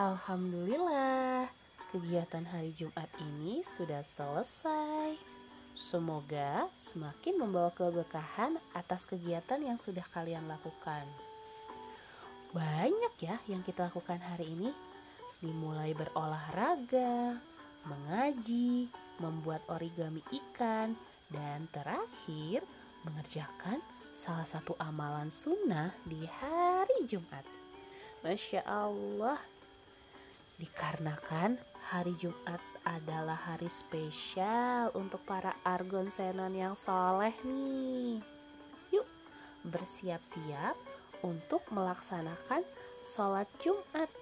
Alhamdulillah, kegiatan hari Jumat ini sudah selesai. Semoga semakin membawa keberkahan atas kegiatan yang sudah kalian lakukan. Banyak ya yang kita lakukan hari ini, dimulai berolahraga, mengaji, membuat origami ikan, dan terakhir mengerjakan salah satu amalan sunnah di hari Jumat. Masya Allah, dikarenakan hari Jumat adalah hari spesial untuk para argon senon yang soleh nih. Yuk, bersiap-siap untuk melaksanakan sholat Jumat.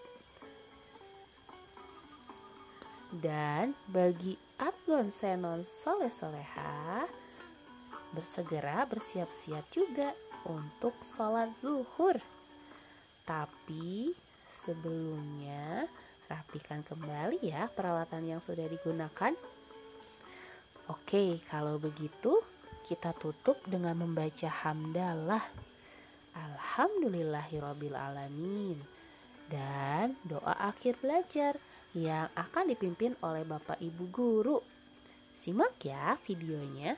Dan bagi argon senon soleh-soleha, bersegera bersiap-siap juga untuk sholat zuhur. Tapi sebelumnya rapikan kembali ya peralatan yang sudah digunakan. Oke, kalau begitu kita tutup dengan membaca hamdalah. Alhamdulillahirobbilalamin dan doa akhir belajar yang akan dipimpin oleh Bapak Ibu Guru. Simak ya videonya.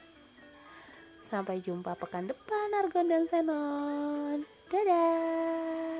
Sampai jumpa pekan depan Argon dan Senon. Dadah.